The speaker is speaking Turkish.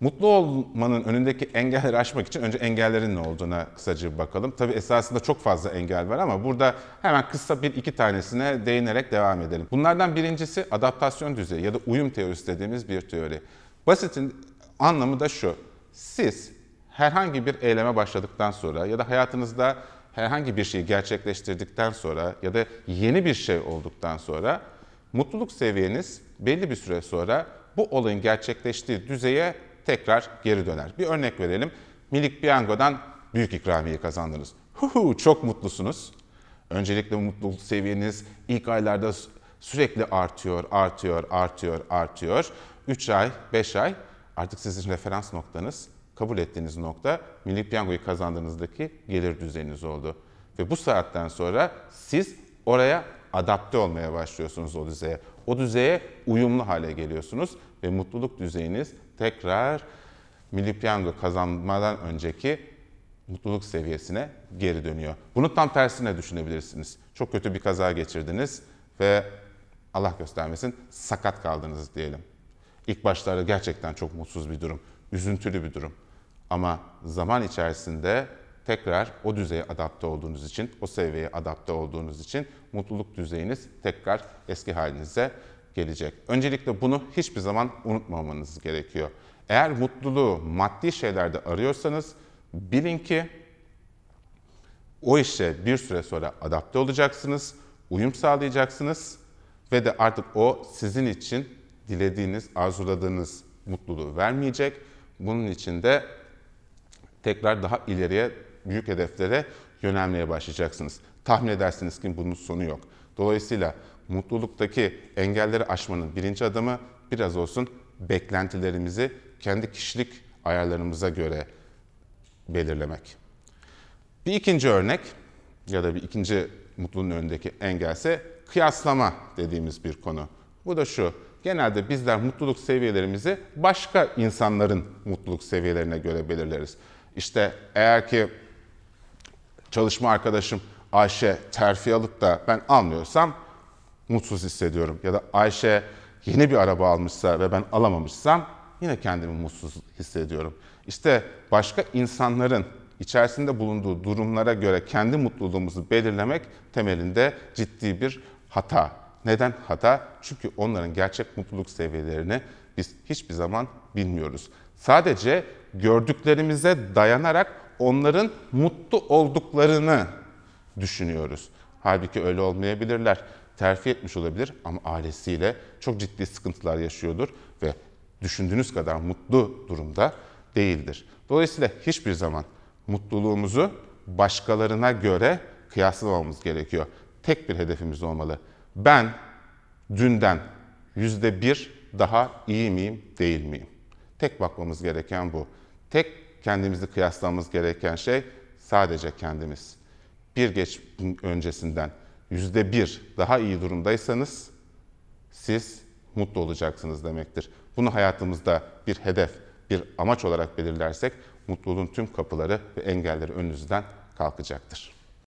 Mutlu olmanın önündeki engelleri aşmak için önce engellerin ne olduğuna kısaca bir bakalım. Tabii esasında çok fazla engel var ama burada hemen kısa bir iki tanesine değinerek devam edelim. Bunlardan birincisi adaptasyon düzeyi ya da uyum teorisi dediğimiz bir teori. Basitin anlamı da şu. Siz herhangi bir eyleme başladıktan sonra ya da hayatınızda herhangi bir şeyi gerçekleştirdikten sonra ya da yeni bir şey olduktan sonra mutluluk seviyeniz belli bir süre sonra bu olayın gerçekleştiği düzeye tekrar geri döner. Bir örnek verelim. Milik Piyango'dan büyük ikramiye kazandınız. Huhu, çok mutlusunuz. Öncelikle mutluluk seviyeniz ilk aylarda sürekli artıyor, artıyor, artıyor, artıyor. 3 ay, 5 ay artık sizin referans noktanız, kabul ettiğiniz nokta Milli Piyango'yu kazandığınızdaki gelir düzeyiniz oldu. Ve bu saatten sonra siz oraya adapte olmaya başlıyorsunuz o düzeye. O düzeye uyumlu hale geliyorsunuz ve mutluluk düzeyiniz tekrar Milli Piyango kazanmadan önceki mutluluk seviyesine geri dönüyor. Bunu tam tersine düşünebilirsiniz. Çok kötü bir kaza geçirdiniz ve Allah göstermesin sakat kaldınız diyelim. İlk başlarda gerçekten çok mutsuz bir durum, üzüntülü bir durum. Ama zaman içerisinde tekrar o düzeye adapte olduğunuz için, o seviyeye adapte olduğunuz için mutluluk düzeyiniz tekrar eski halinize gelecek. Öncelikle bunu hiçbir zaman unutmamanız gerekiyor. Eğer mutluluğu maddi şeylerde arıyorsanız bilin ki o işe bir süre sonra adapte olacaksınız, uyum sağlayacaksınız ve de artık o sizin için dilediğiniz, arzuladığınız mutluluğu vermeyecek. Bunun için de tekrar daha ileriye, büyük hedeflere yönelmeye başlayacaksınız. Tahmin edersiniz ki bunun sonu yok. Dolayısıyla mutluluktaki engelleri aşmanın birinci adımı biraz olsun beklentilerimizi kendi kişilik ayarlarımıza göre belirlemek. Bir ikinci örnek ya da bir ikinci mutluluğun önündeki engelse kıyaslama dediğimiz bir konu. Bu da şu, genelde bizler mutluluk seviyelerimizi başka insanların mutluluk seviyelerine göre belirleriz. İşte eğer ki çalışma arkadaşım Ayşe terfi alıp da ben almıyorsam mutsuz hissediyorum. Ya da Ayşe yeni bir araba almışsa ve ben alamamışsam yine kendimi mutsuz hissediyorum. İşte başka insanların içerisinde bulunduğu durumlara göre kendi mutluluğumuzu belirlemek temelinde ciddi bir hata. Neden hata? Çünkü onların gerçek mutluluk seviyelerini biz hiçbir zaman bilmiyoruz. Sadece gördüklerimize dayanarak onların mutlu olduklarını düşünüyoruz. Halbuki öyle olmayabilirler. Terfi etmiş olabilir ama ailesiyle çok ciddi sıkıntılar yaşıyordur ve düşündüğünüz kadar mutlu durumda değildir. Dolayısıyla hiçbir zaman mutluluğumuzu başkalarına göre kıyaslamamamız gerekiyor. Tek bir hedefimiz olmalı. Ben dünden yüzde bir daha iyi miyim, değil miyim? Tek bakmamız gereken bu. Tek kendimizi kıyaslamamız gereken şey sadece kendimiz. Bir geç öncesinden yüzde bir daha iyi durumdaysanız siz mutlu olacaksınız demektir. Bunu hayatımızda bir hedef, bir amaç olarak belirlersek mutluluğun tüm kapıları ve engelleri önünüzden kalkacaktır.